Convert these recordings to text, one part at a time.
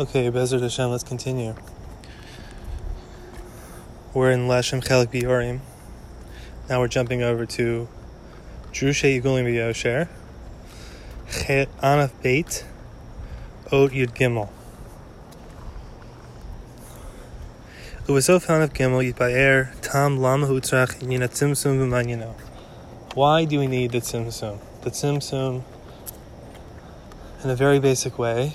Okay, Bezer Hashem, let's continue. We're in Leshem Chelik Biorim. Now we're jumping over to Drushe Yigulim B'Yosher. Chet Anaf Beit. Ot Yud Gimel. Uvasof Anaf Gimel Yitbaer Tam Lama Hutzrach Yina Tzimtzum V'Manyino. Why do we need the Tzimtzum? The Tzimtzum in a very basic way,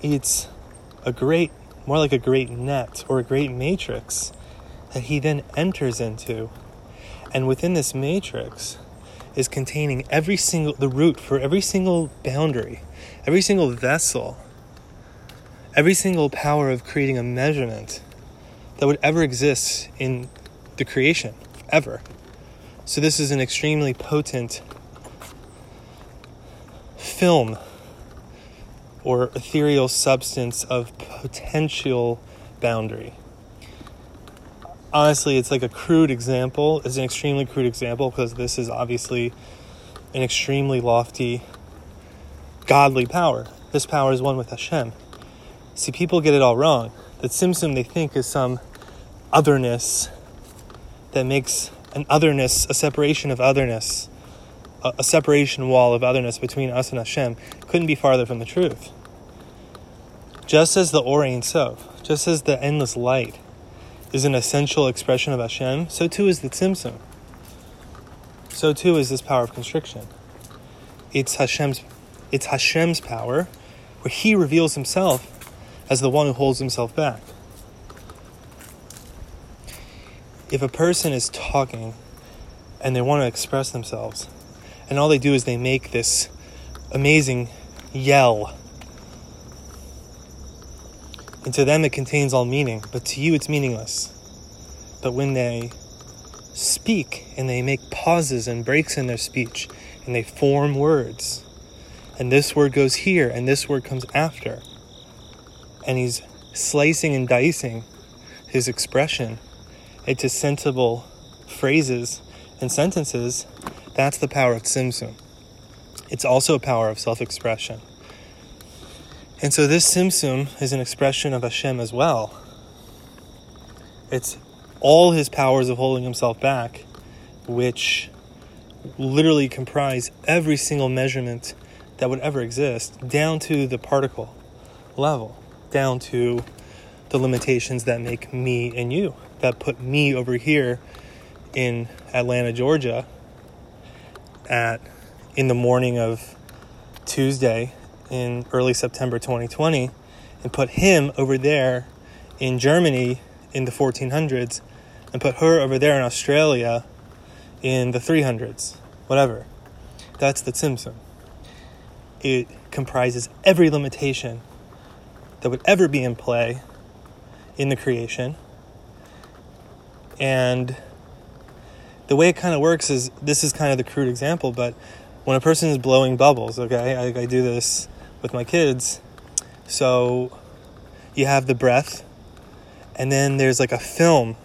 It's a great, more like a great net or a great matrix that he then enters into. And within this matrix is containing every single, the root for every single boundary, every single vessel, every single power of creating a measurement that would ever exist in the creation, ever. So, this is an extremely potent film or ethereal substance of potential boundary. Honestly, it's like a crude example. It's an extremely crude example because this is obviously an extremely lofty, godly power. This power is one with Hashem. See, people get it all wrong. That Tzimtzum they think is some otherness that makes an otherness, a separation of otherness a, separation wall of otherness between us and Hashem couldn't be farther from the truth. Just as the Or Ein Sof, just as the endless light is an essential expression of Hashem, so too is the Tzimtzum. So too is this power of constriction. It's Hashem's, it's Hashem's power, where He reveals Himself as the one who holds Himself back. If a person is talking and they want to express themselves, and all they do is they make this amazing yell. And to them it contains all meaning, but to you it's meaningless. But when they speak and they make pauses and breaks in their speech and they form words, and this word goes here and this word comes after, and he's slicing and dicing his expression into sensible phrases and sentences that's the power of Tzimtzum. It's also a power of self expression. And so this Tzimtzum is an expression of Hashem as well. It's all his powers of holding himself back, which literally comprise every single measurement that would ever exist, down to the particle level, down to the limitations that make me and you, that put me over here in Atlanta, Georgia, at in the morning of Tuesday in early September 2020 and put him over there in Germany in the 1400s and put her over there in Australia in the 300s, whatever. That's the Tzimtzum. It comprises every limitation that would ever be in play in the creation. And the way it kind of works is this is kind of the crude example, but when a person is blowing bubbles, okay, I, I do this with my kids. So you have the breath, and then there's like a film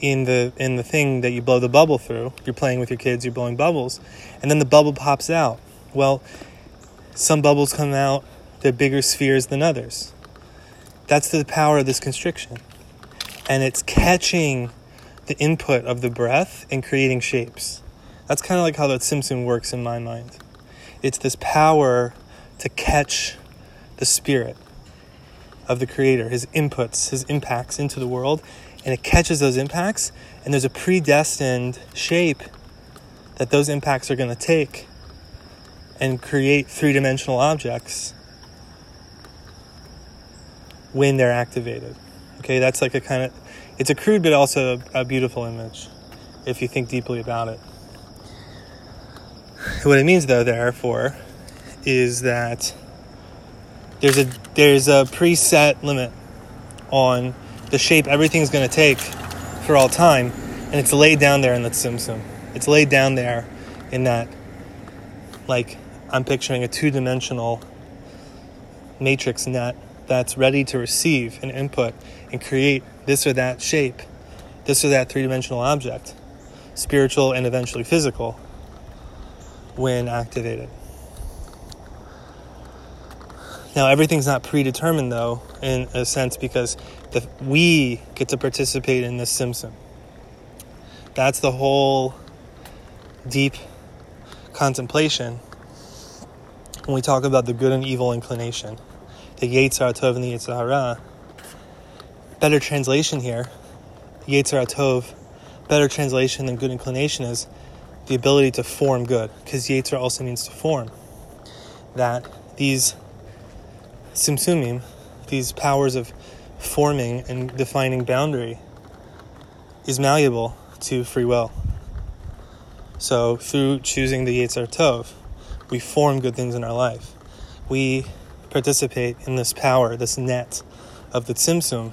in the in the thing that you blow the bubble through. You're playing with your kids, you're blowing bubbles, and then the bubble pops out. Well, some bubbles come out, they're bigger spheres than others. That's the power of this constriction. And it's catching the input of the breath and creating shapes. That's kind of like how the Tzimtzum works in my mind. It's this power to catch the spirit of the creator, his inputs, his impacts into the world, and it catches those impacts, and there's a predestined shape that those impacts are going to take and create three dimensional objects when they're activated. Okay, that's like a kind of it's a crude but also a beautiful image if you think deeply about it. What it means, though, therefore, is that there's a there's a preset limit on the shape everything's going to take for all time, and it's laid down there in the Tzimtzum. It's laid down there in that, like, I'm picturing a two dimensional matrix net that's ready to receive an input and create this or that shape, this or that three dimensional object, spiritual and eventually physical, when activated. Now, everything's not predetermined, though, in a sense, because the, we get to participate in this Tzimtzum. That's the whole deep contemplation when we talk about the good and evil inclination, the Yetzer Tov and the Yetzer Hara. Better translation here, Yetzer Tov, better translation than good inclination is the ability to form good, because Yetzer also means to form. That these Tzimtzumim, these powers of forming and defining boundary, is malleable to free will. So through choosing the Yetzer Tov, we form good things in our life. We participate in this power, this net of the Tzimtzum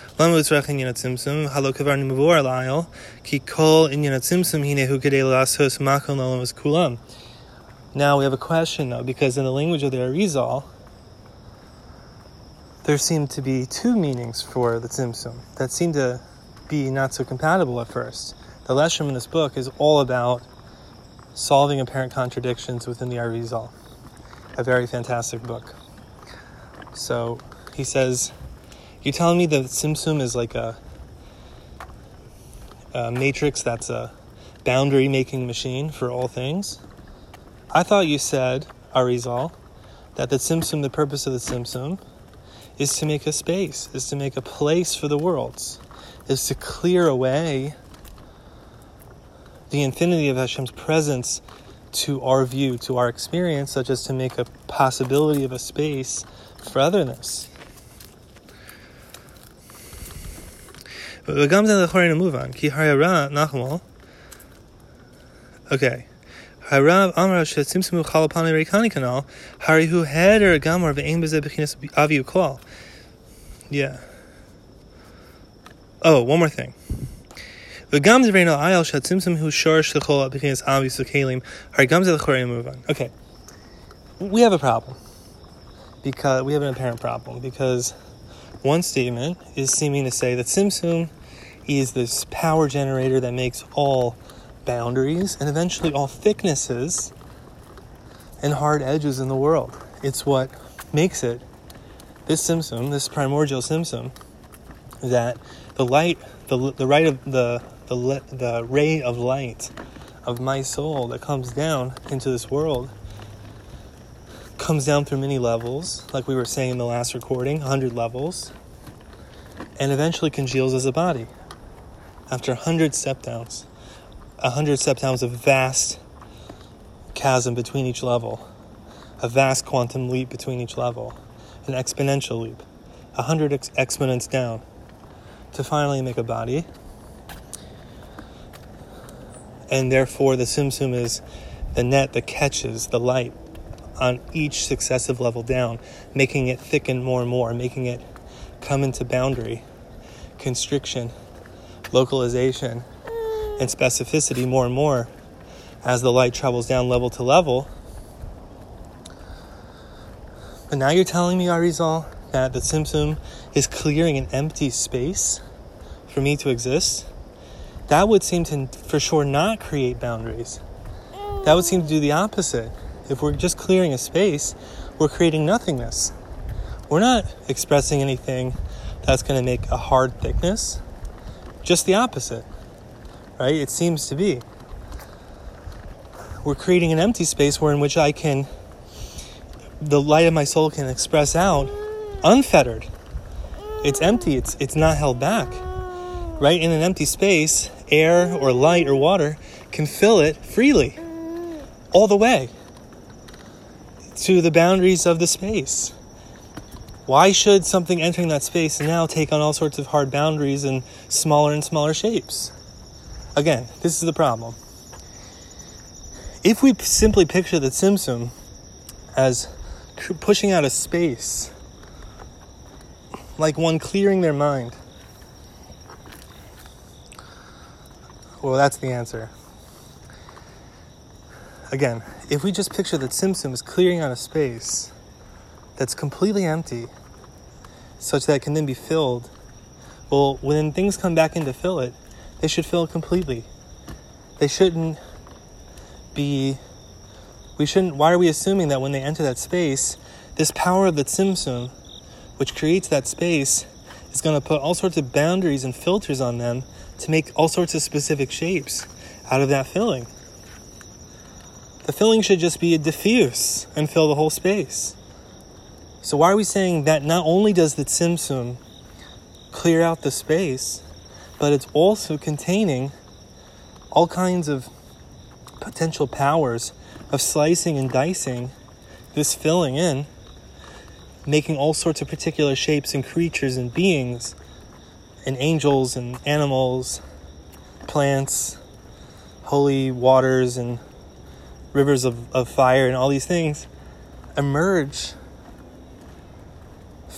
Lama Lyle, Ki Kol in Lasos Makon Kulam. Now we have a question though, because in the language of the Arizal, there seem to be two meanings for the Tzimtzum that seem to be not so compatible at first. The Leshem in this book is all about solving apparent contradictions within the Arizal, a very fantastic book. So he says, you're telling me that Tzimtzum is like a, a matrix that's a boundary making machine for all things? I thought you said, Arizal, that the Tzimtzum, the purpose of the Tzimtzum, is to make a space, is to make a place for the worlds, is to clear away the infinity of Hashem's presence to our view, to our experience, such as to make a possibility of a space for otherness. Okay. Harav Amar Shetzimsimu Chalapani Reikani Kanal, Harihu Heder Gamar Ve'im Beze Bechinas Aviu Kol. Yeah. Oh, one more thing. V'gam Zreino Ayal Shetzimsim Hu Shor Shechol Bechinas Aviu Sukelim, Harigam Zelachore move on. Okay. We have a problem. Because we have an apparent problem. Because one statement is seeming to say that Tzimtzum is this power generator that makes all boundaries and eventually all thicknesses and hard edges in the world. It's what makes it this Tzimtzum, this primordial Tzimtzum, that the light, the the right of the the the ray of light of my soul that comes down into this world comes down through many levels, like we were saying in the last recording, 100 levels, and eventually congeals as a body after 100 step downs. 100 septimes, a vast chasm between each level, a vast quantum leap between each level, an exponential leap, 100 ex- exponents down, to finally make a body. And therefore, the Tzimtzum is the net that catches the light on each successive level down, making it thicken more and more, making it come into boundary, constriction, localization, and specificity more and more as the light travels down level to level. But now you're telling me, Arizal, that the Tzimtzum is clearing an empty space for me to exist? That would seem to, for sure, not create boundaries. That would seem to do the opposite. If we're just clearing a space, we're creating nothingness. We're not expressing anything that's going to make a hard thickness, just the opposite right? It seems to be. We're creating an empty space where in which I can, the light of my soul can express out unfettered, it's empty. It's it's not held back. Right in an empty space, air or light or water can fill it freely, all the way to the boundaries of the space. Why should something entering that space now take on all sorts of hard boundaries and smaller and smaller shapes? Again, this is the problem. If we simply picture the Tzimtzum as pushing out a space, like one clearing their mind, well, that's the answer. Again, if we just picture that Tzimtzum is clearing out a space that's completely empty, such that it can then be filled, well, when things come back in to fill it, they should fill it completely. They shouldn't be. We shouldn't. Why are we assuming that when they enter that space, this power of the Tzimtzum, which creates that space, is going to put all sorts of boundaries and filters on them to make all sorts of specific shapes out of that filling? The filling should just be diffuse and fill the whole space. So why are we saying that not only does the Tzimtzum clear out the space, but it's also containing all kinds of potential powers of slicing and dicing this filling in, making all sorts of particular shapes and creatures and beings, and angels and animals, plants, holy waters and rivers of, of fire and all these things emerge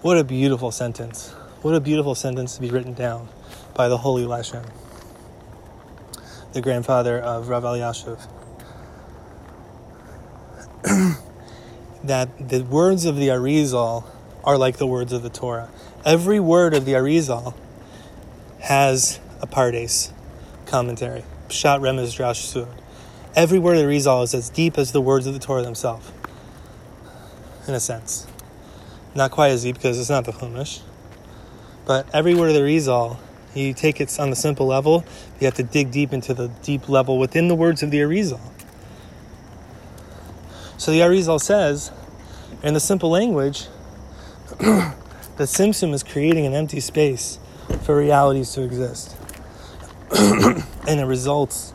What a beautiful sentence. What a beautiful sentence to be written down by the Holy Leshem, the grandfather of Rav Elyashiv. that the words of the Arizal are like the words of the Torah. Every word of the Arizal has a pardes commentary. Pshat Remez Drash. Every word of the Arizal is as deep as the words of the Torah themselves, in a sense. Not quite as deep because it's not the Chumash, but every word of the Arizal you take it on the simple level, you have to dig deep into the deep level within the words of the Arizal. So the Arizal says, in the simple language, the Tzimtzum is creating an empty space for realities to exist. and it results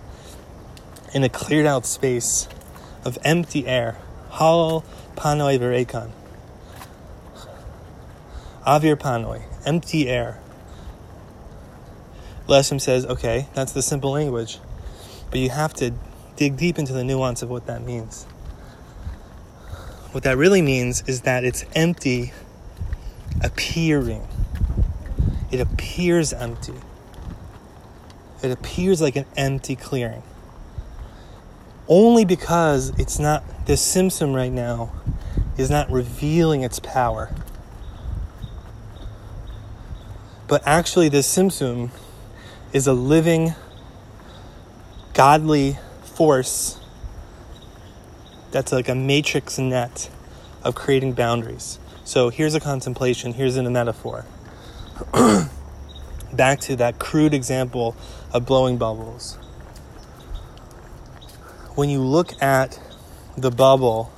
in a cleared out space of empty air. Halal panoi verekan. Avir panoi, empty air. Leshem says, okay, that's the simple language, but you have to dig deep into the nuance of what that means. What that really means is that it's empty appearing. It appears empty. It appears like an empty clearing. Only because it's not, this Tzimtzum right now is not revealing its power. But actually, this Tzimtzum is a living, godly force that's like a matrix net of creating boundaries. So here's a contemplation, here's a metaphor. Back to that crude example of blowing bubbles. When you look at the bubble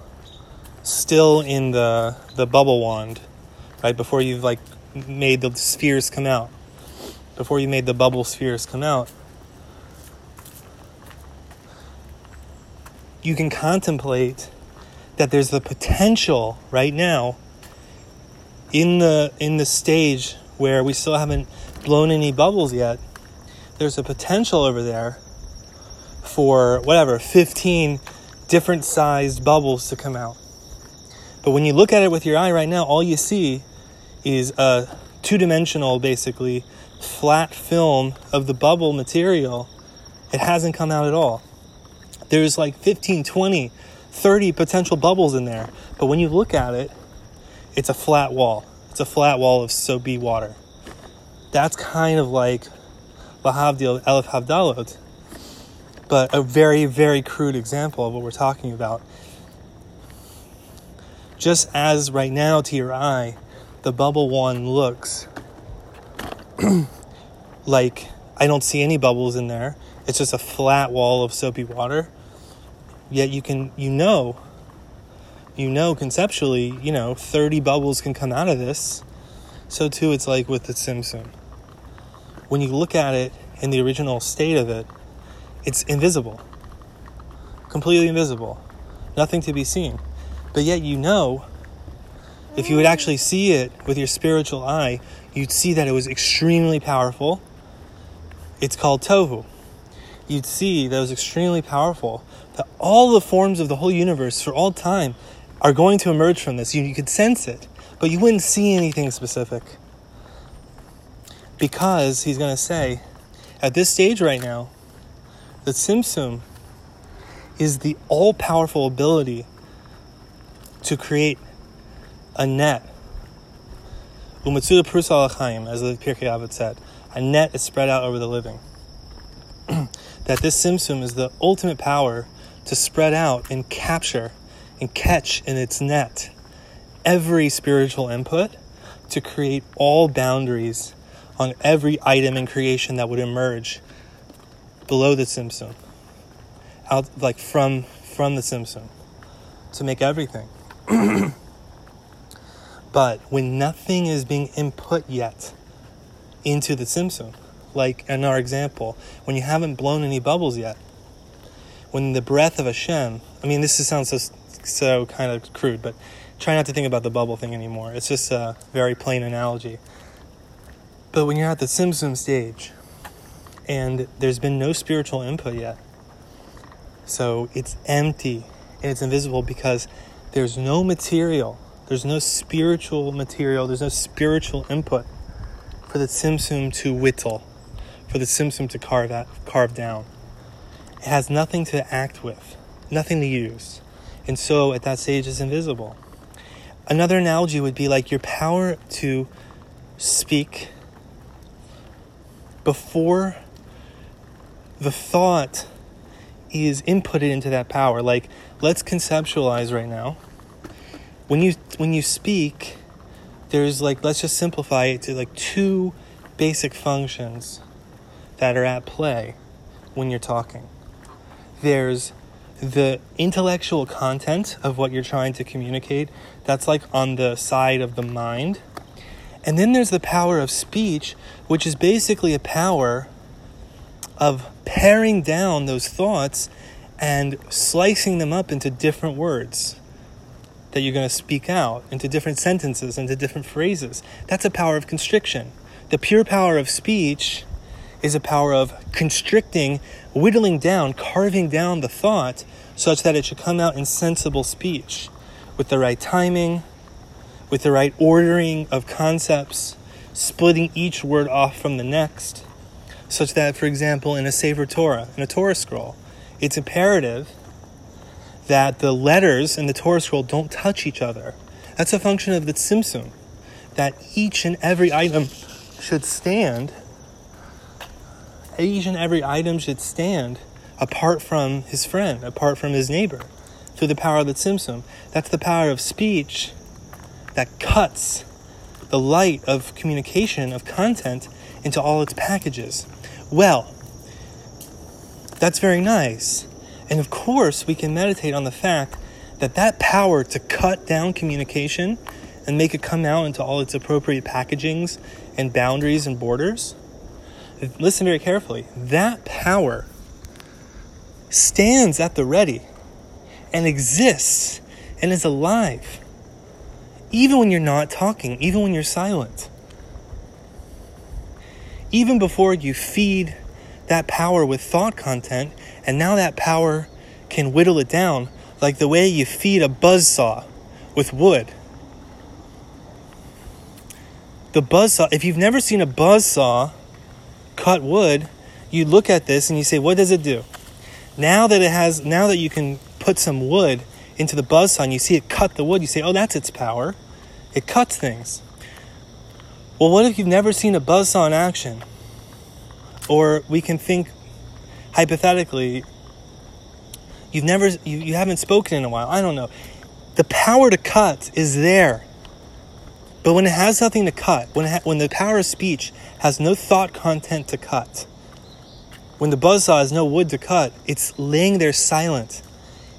still in the the bubble wand, right before you've like made the spheres come out, before you made the bubble spheres come out, you can contemplate that there's the potential right now in the in the stage where we still haven't blown any bubbles yet there's a potential over there for whatever 15 different sized bubbles to come out but when you look at it with your eye right now all you see is a two-dimensional basically flat film of the bubble material, it hasn't come out at all. there's like 15, 20, 30 potential bubbles in there. But when you look at it, it's a flat wall. It's a flat wall of soapy water. That's kind of like Lahavdil Elif Havdalot, but a very, very crude example of what we're talking about. Just as right now to your eye, the bubble one looks like I don't see any bubbles in there. It's just a flat wall of soapy water. Yet you can, you know, you know conceptually, you know, 30 bubbles can come out of this. So too it's like with the Tzimtzum. When you look at it in the original state of it, it's invisible. Completely invisible. Nothing to be seen. But yet you know, if you would actually see it with your spiritual eye, you'd see that it was extremely powerful. It's called Tohu. You'd see that it was extremely powerful, that all the forms of the whole universe for all time are going to emerge from this. You, you could sense it, but you wouldn't see anything specific. Because he's going to say, at this stage right now, the Tzimtzum is the all powerful ability to create a net. Umatsuda as the Pirkei Avot said, a net is spread out over the living. that this Tzimtzum is the ultimate power to spread out and capture and catch in its net every spiritual input to create all boundaries on every item in creation that would emerge below the Tzimtzum, out like from from the Tzimtzum, to make everything. but when nothing is being input yet into the Tzimtzum, like in our example, when you haven't blown any bubbles yet, when the breath of Hashem, I mean, this sounds so so kind of crude, but try not to think about the bubble thing anymore. It's just a very plain analogy. But when you're at the Tzimtzum stage and there's been no spiritual input yet, so it's empty and it's invisible because there's no material, there's no spiritual material, there's no spiritual input for the Tzimtzum to whittle, for the Tzimtzum to carve, out, carve down. It has nothing to act with, nothing to use. And so at that stage, it's invisible. Another analogy would be like your power to speak before the thought is inputted into that power. Like, let's conceptualize right now. When you when you speak, there's like let's just simplify it to like two basic functions that are at play when you're talking. There's the intellectual content of what you're trying to communicate. That's like on the side of the mind and then there's the power of speech, which is basically a power of paring down those thoughts and slicing them up into different words that you're going to speak out, into different sentences, into different phrases. That's a power of constriction. The pure power of speech is a power of constricting, whittling down, carving down the thought such that it should come out in sensible speech with the right timing, with the right ordering of concepts, splitting each word off from the next, such that, for example, in a Sefer Torah, in a Torah scroll, it's imperative that the letters in the Torah scroll don't touch each other. That's a function of the Tzimtzum, that each and every item should stand, each and every item should stand apart from his friend, apart from his neighbor, through the power of the Tzimtzum. That's the power of speech that cuts the light of communication, of content, into all its packages. Well, that's very nice. And of course, we can meditate on the fact that that power to cut down communication and make it come out into all its appropriate packagings and boundaries and borders. Listen very carefully. That power stands at the ready and exists and is alive even when you're not talking, even when you're silent. Even before you feed that power with thought content, and now that power can whittle it down like the way you feed a buzz saw with wood. The buzz saw, if you've never seen a buzz saw cut wood, you look at this and you say, What does it do? Now that it has, now that you can put some wood into the buzz saw and you see it cut the wood, you say, oh, that's its power. It cuts things. Well, what if you've never seen a buzz saw in action? Or we can think hypothetically, you've never, you, you haven't spoken in a while. I don't know. The power to cut is there. But when it has nothing to cut, when, ha- when the power of speech has no thought content to cut, when the buzzsaw has no wood to cut, it's laying there silent.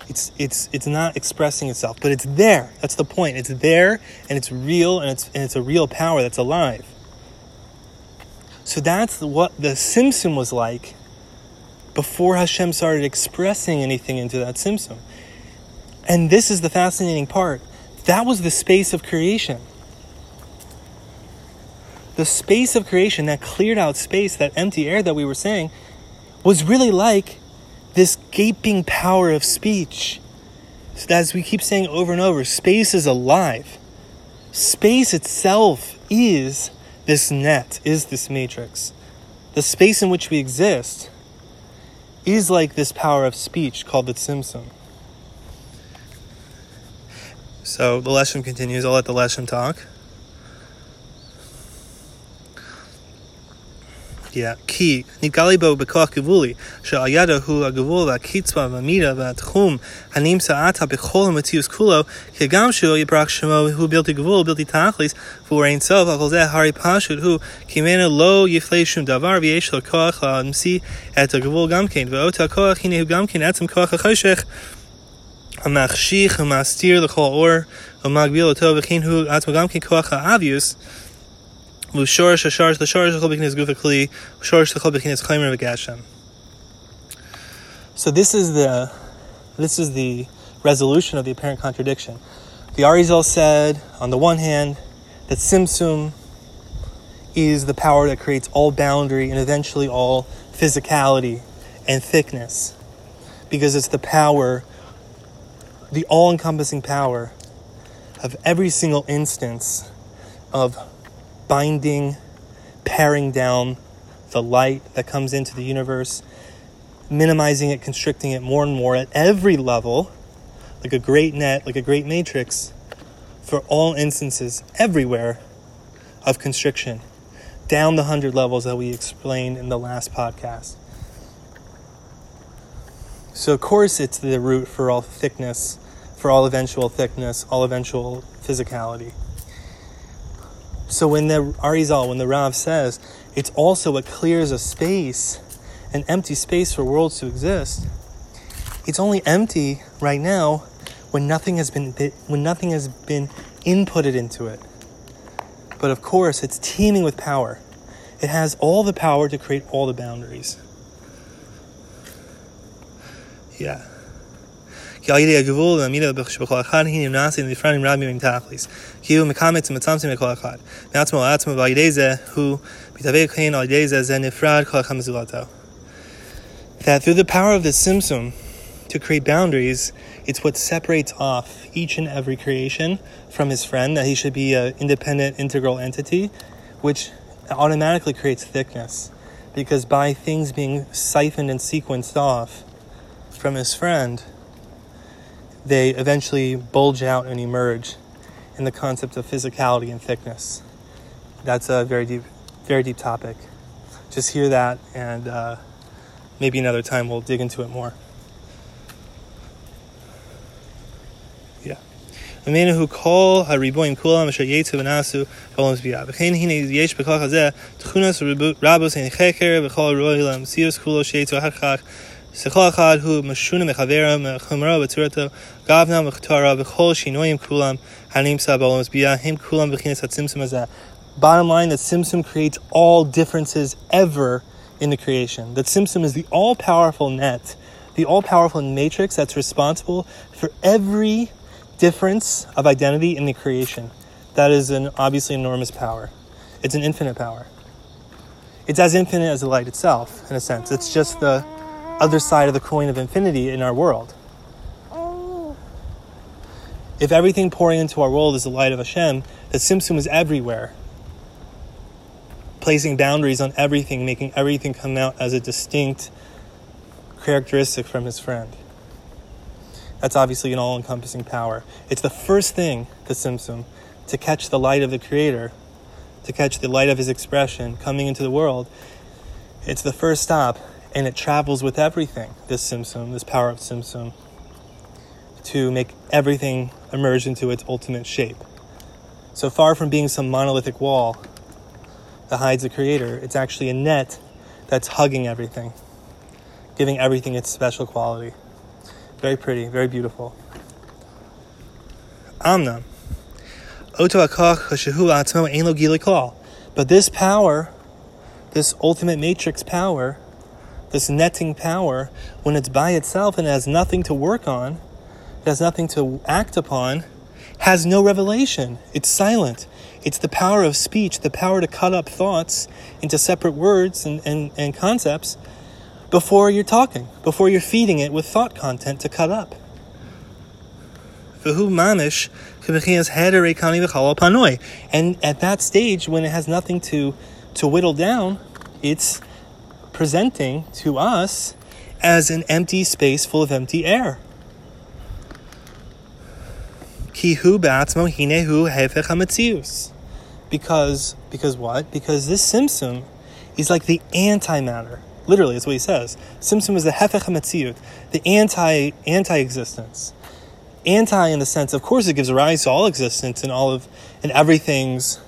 It's, it's, it's not expressing itself, but it's there. That's the point. It's there and it's real and it's, and it's a real power that's alive. So that's what the Tzimtzum was like before Hashem started expressing anything into that Tzimtzum. And this is the fascinating part. That was the space of creation. The space of creation, that cleared out space, that empty air that we were saying, was really like this gaping power of speech. So as we keep saying over and over, space is alive. Space itself is this net, is this matrix. The space in which we exist is like this power of speech called the Tzimtzum. So the lesson continues. I'll let the lesson talk. כי נתגלה בו בכוח גבולי, שהידע הוא הגבול והקצבה והמידה והתחום הנמצא עתה בכל המציאות כולו, כי גם שהוא יברח שמו הוא בלתי גבול, בלתי תכליס, והוא אין סוף, אבל זה הרי פשוט הוא, כי ממנו לא יפלה שום דבר, ויש לו כוח להמציא את הגבול גם כן, ואותו הכוח הנה הוא גם כן עצם כוח החשך. המחשיך ומסתיר לכל אור ומגביל אותו וכן הוא עצמו גם כן כוח האביוס Gufa Kli So this is the this is the resolution of the apparent contradiction. The Arizal said, on the one hand, that Tzimtzum is the power that creates all boundary and eventually all physicality and thickness, because it's the power, the all encompassing power of every single instance of binding, paring down the light that comes into the universe, minimizing it, constricting it more and more at every level, like a great net, like a great matrix, for all instances, everywhere of constriction, down the hundred levels that we explained in the last podcast. So, of course, it's the root for all thickness, for all eventual thickness, all eventual physicality. So when the Arizal, when the Rav says it's also what clears a space, an empty space for worlds to exist, it's only empty right now when nothing has been when nothing has been inputted into it. But of course, it's teeming with power. It has all the power to create all the boundaries. Yeah. That through the power of the Tzimtzum to create boundaries, it's what separates off each and every creation from his friend, that he should be an independent, integral entity, which automatically creates thickness. Because by things being siphoned and sequenced off from his friend, they eventually bulge out and emerge in the concept of physicality and thickness. That's a very deep, very deep topic. Just hear that, and uh, maybe another time we'll dig into it more. Yeah. שיחה אחת הוא משונה מחברה מחומרה בצורתו, גבנה וכתרה וכל שינויים כולם הנמצא בעולם הצביעה הם כולם בכינס Bottom line that Tzimtzum creates all differences ever in the creation. That Tzimtzum is the all powerful net, the all powerful matrix that's responsible for every difference of identity in the creation. That is an obviously enormous power. It's an infinite power. It's as infinite as the light itself, in a sense. It's just the other side of the coin of infinity in our world. Oh. If everything pouring into our world is the light of Hashem, the Tzimtzum is everywhere, placing boundaries on everything, making everything come out as a distinct characteristic from his friend. That's obviously an all encompassing power. It's the first thing, the Tzimtzum, to catch the light of the Creator, to catch the light of His expression coming into the world. It's the first stop, and it travels with everything, this Tzimtzum, this power of Tzimtzum, to make everything emerge into its ultimate shape. So far from being some monolithic wall that hides the Creator, it's actually a net that's hugging everything, giving everything its special quality. Very pretty, very beautiful. Amna. Oto But this power, this ultimate matrix power, this netting power, when it's by itself and has nothing to work on, it has nothing to act upon, has no revelation. It's silent. It's the power of speech, the power to cut up thoughts into separate words and, and, and concepts before you're talking, before you're feeding it with thought content to cut up. And at that stage, when it has nothing to, to whittle down, it's presenting to us as an empty space full of empty air. Because, because what? Because this Tzimtzum is like the antimatter. Literally, that's what he says. Tzimtzum is the hefech hametziut, the anti anti existence. Anti in the sense, of course, it gives rise to all existence and all of and everything's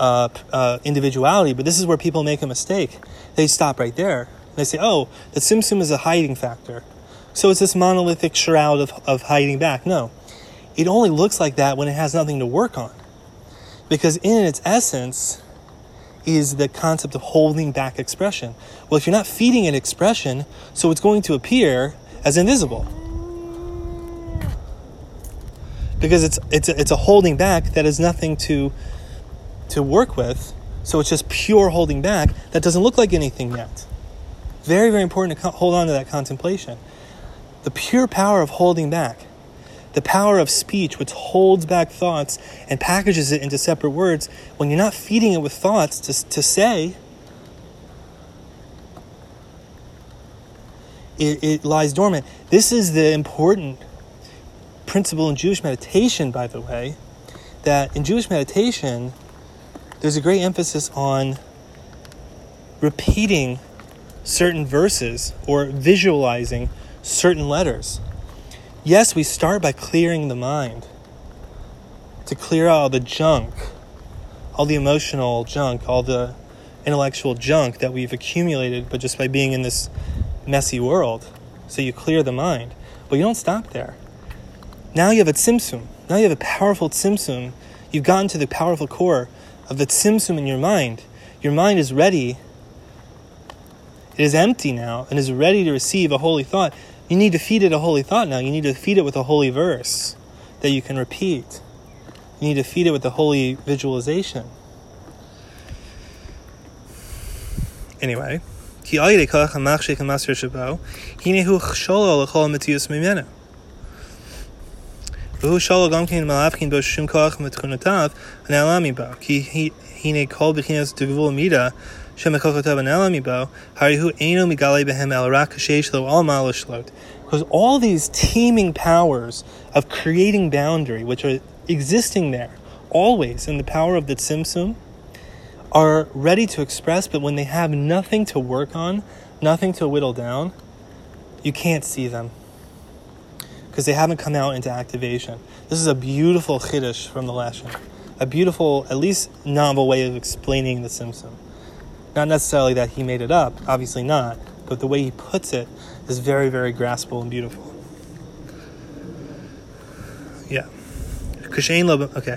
uh, uh, individuality. But this is where people make a mistake. They stop right there. They say, "Oh, the Tzimtzum is a hiding factor." So it's this monolithic shroud of, of hiding back. No, it only looks like that when it has nothing to work on, because in its essence is the concept of holding back expression. Well, if you're not feeding it expression, so it's going to appear as invisible. Because it's it's a, it's a holding back that has nothing to to work with, so it's just pure holding back that doesn't look like anything yet. Very very important to hold on to that contemplation. The pure power of holding back the power of speech, which holds back thoughts and packages it into separate words, when you're not feeding it with thoughts to, to say, it, it lies dormant. This is the important principle in Jewish meditation, by the way, that in Jewish meditation, there's a great emphasis on repeating certain verses or visualizing certain letters. Yes, we start by clearing the mind to clear out all the junk, all the emotional junk, all the intellectual junk that we've accumulated, but just by being in this messy world. So you clear the mind. But you don't stop there. Now you have a tzimtzum. Now you have a powerful tzimtzum. You've gotten to the powerful core of the tzimtzum in your mind. Your mind is ready. It is empty now and is ready to receive a holy thought. You need to feed it a holy thought now. You need to feed it with a holy verse that you can repeat. You need to feed it with a holy visualization. Anyway, והוא שולו גם כן אם עליו כן בשום כוח מתכונותיו, הנעלה מבאו, כי הנה כל בחינס דגבול מידה, שמכוחותיו הנעלה מבאו, הרי הוא אינו מגלה בהם אלא רק כשיש לו על מה לשלוט. Because all these teeming powers of creating boundary, which are existing there, always in the power of the Tzimtzum, are ready to express, but when they have nothing to work on, nothing to whittle down, you can't see them because they haven't come out into activation. This is a beautiful chiddush from the Lashon, a beautiful, at least novel way of explaining the Tzimtzum. Not necessarily that he made it up, obviously not, but the way he puts it is very, very graspable and beautiful. Yeah. Okay.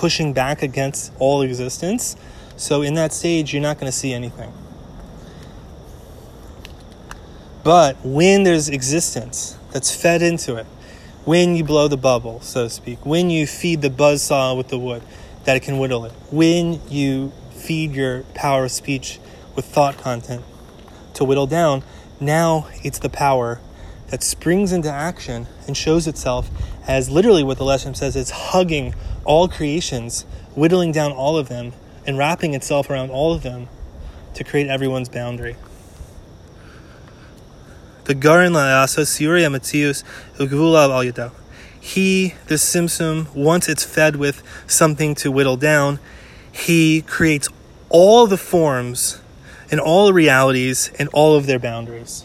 pushing back against all existence. So in that stage, you're not going to see anything. But when there's existence that's fed into it, when you blow the bubble, so to speak, when you feed the buzz saw with the wood, that it can whittle it, when you feed your power of speech with thought content to whittle down, now it's the power that springs into action and shows itself as literally what the lesson says it's hugging all creations, whittling down all of them, and wrapping itself around all of them to create everyone's boundary. The Garin La'asa Siuri Amatzius Ugvula al Yadav. He, the Tzimtzum, once it's fed with something to whittle down, he creates all the forms and all the realities and all of their boundaries.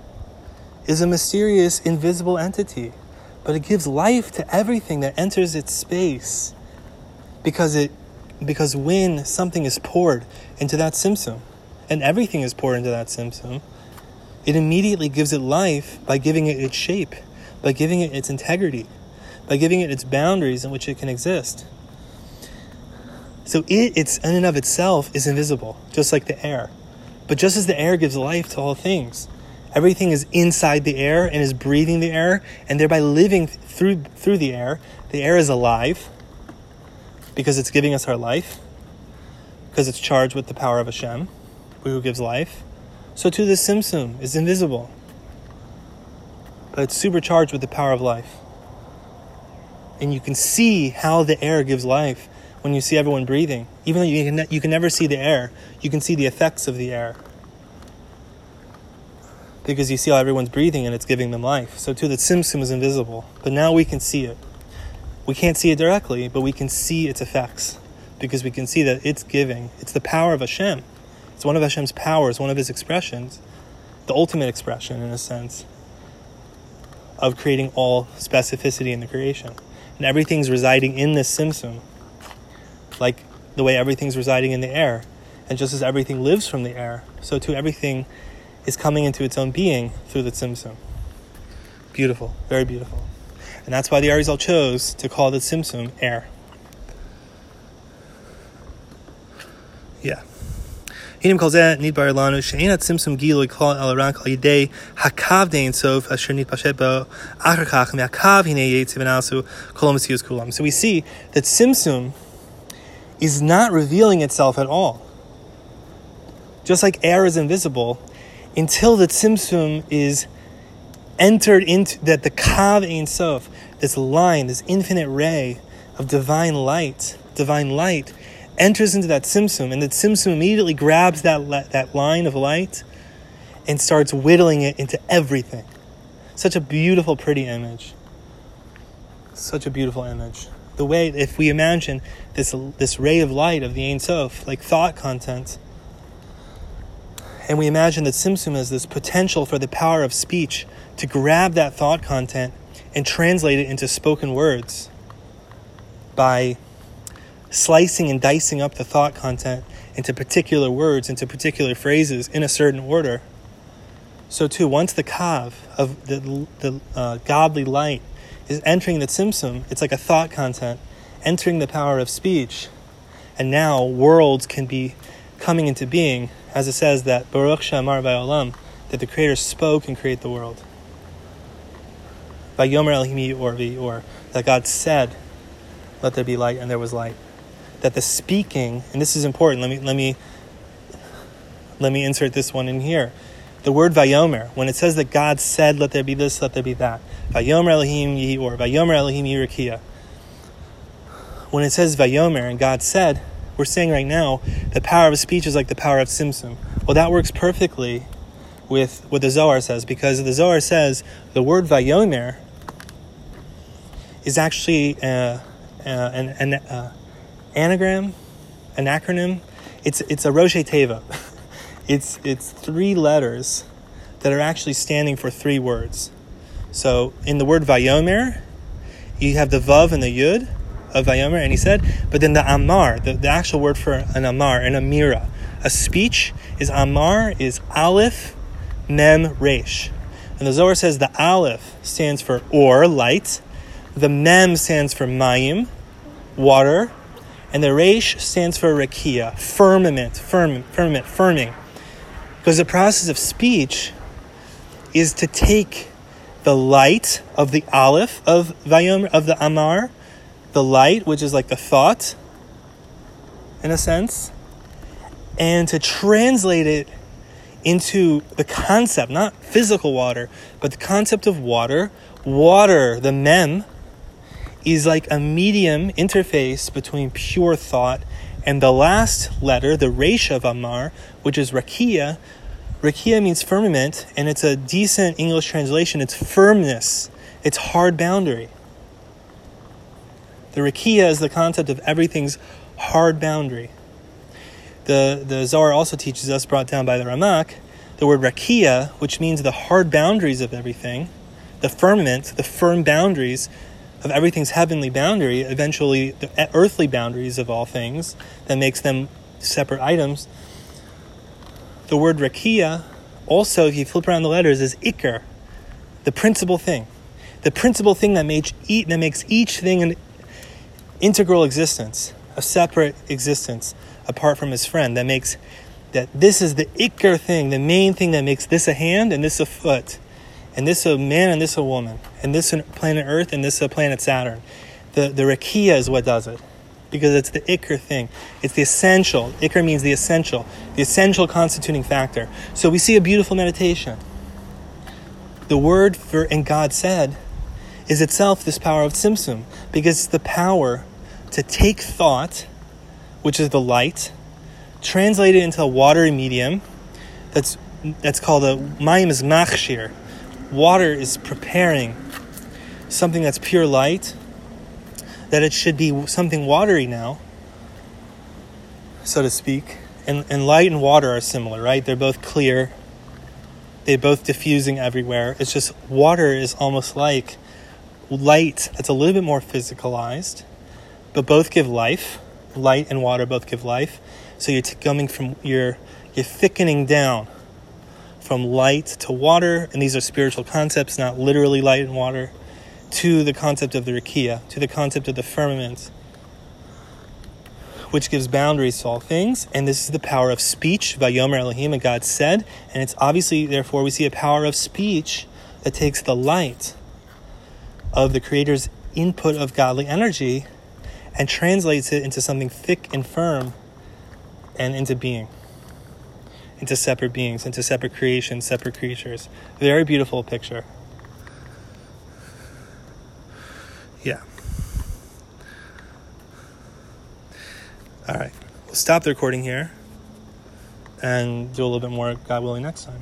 is a mysterious, invisible entity, but it gives life to everything that enters its space because it because when something is poured into that tzimtzum, and everything is poured into that tzimtzum, it immediately gives it life by giving it its shape, by giving it its integrity, by giving it its boundaries in which it can exist. So it, it's in and of itself, is invisible, just like the air. But just as the air gives life to all things, Everything is inside the air and is breathing the air and thereby living through through the air. The air is alive because it's giving us our life, because it's charged with the power of Hashem, who gives life. So too the Tzimtzum is invisible, but it's supercharged with the power of life. And you can see how the air gives life when you see everyone breathing. Even though you can, you can never see the air, you can see the effects of the air because you see how everyone's breathing and it's giving them life. So too, the Tzimtzum is invisible, but now we can see it. We can't see it directly, but we can see its effects because we can see that it's giving. It's the power of Hashem. It's one of Hashem's powers, one of His expressions, the ultimate expression, in a sense, of creating all specificity in the creation. And everything's residing in this Tzimtzum, like the way everything's residing in the air. And just as everything lives from the air, so too everything is coming into its own being through the Tzimtzum. Beautiful, very beautiful. And that's why the Arizal chose to call the Tzimtzum air. Yeah. Hinim calls that Gilui El Aran Kol Yidei Hakav Dein Sof Asher Bo Me'akav Hinei Yetziv Kolom Esiyus Kulam. So we see that Tzimtzum is not revealing itself at all. Just like air is invisible, until the tzimtzum is entered into that the kav ein sof, this line, this infinite ray of divine light, divine light, enters into that tzimtzum, and the tzimtzum immediately grabs that that line of light and starts whittling it into everything. Such a beautiful, pretty image. Such a beautiful image. The way, if we imagine this this ray of light of the Ein Sof, like thought content and we imagine that Tzimtzum has this potential for the power of speech to grab that thought content and translate it into spoken words by slicing and dicing up the thought content into particular words, into particular phrases in a certain order. So, too, once the kav of the, the uh, godly light is entering the tzimtzum, it's like a thought content entering the power of speech. And now worlds can be coming into being as it says that Baruch Shamar Olam, that the Creator spoke and created the world. Vayomer Elohim or or that God said, "Let there be light," and there was light. That the speaking, and this is important. Let me let me let me insert this one in here. The word Vayomer, when it says that God said, "Let there be this," "Let there be that," Vayomer Elohim Yi or Vayomer Elohim Yirakia. When it says Vayomer and God said, we're saying right now, the power of speech is like the power of Tzimtzum. Well, that works perfectly with what the Zohar says, because the Zohar says the word Vayomer is actually uh, uh, an, an uh, anagram, an acronym. It's it's a Rosh Teva. it's it's three letters that are actually standing for three words. So in the word Vayomer, you have the Vav and the Yud of Vayomer, and he said, but then the Amar, the, the actual word for an Amar, an Amira, a speech is Amar is Aleph, Mem, Resh. And the Zohar says the Aleph stands for or, light, the Mem stands for Mayim, water, and the Resh stands for Rakia, firmament, firm, firmament, firming. Because the process of speech is to take the light of the Aleph of Vayom of the Amar, the light, which is like the thought, in a sense, and to translate it into the concept, not physical water, but the concept of water. Water, the mem, is like a medium interface between pure thought and the last letter, the resh of Amar, which is Rakia. Rakia means firmament, and it's a decent English translation. It's firmness, it's hard boundary. The Rakia is the concept of everything's hard boundary. The, the Zohar also teaches us, brought down by the Ramak, the word Rakia, which means the hard boundaries of everything, the firmament, the firm boundaries of everything's heavenly boundary, eventually the earthly boundaries of all things, that makes them separate items. The word Rakia, also, if you flip around the letters, is Iker, the principal thing. The principal thing that makes, each, that makes each thing an integral existence, a separate existence apart from his friend, that makes that this is the Iker thing, the main thing that makes this a hand and this a foot and this a man and this a woman, and this a planet Earth and this a planet Saturn. The the rakia is what does it, because it's the iker thing. It's the essential. Iker means the essential, the essential constituting factor. So we see a beautiful meditation. The word for and God said is itself this power of tzimtzum, because it's the power to take thought, which is the light, translate it into a watery medium. That's that's called a mayim is machshir water is preparing something that's pure light, that it should be something watery now, so to speak. And, and light and water are similar, right? They're both clear, they're both diffusing everywhere. It's just water is almost like light that's a little bit more physicalized, but both give life. Light and water both give life. So you're t- coming from, you're, you're thickening down from light to water, and these are spiritual concepts, not literally light and water, to the concept of the rakia, to the concept of the firmament, which gives boundaries to all things. And this is the power of speech, Vayomer Elohim, and God said. And it's obviously, therefore, we see a power of speech that takes the light of the Creator's input of godly energy and translates it into something thick and firm and into being into separate beings, into separate creations, separate creatures. Very beautiful picture. Yeah. All right. We'll stop the recording here and do a little bit more, God willing, next time.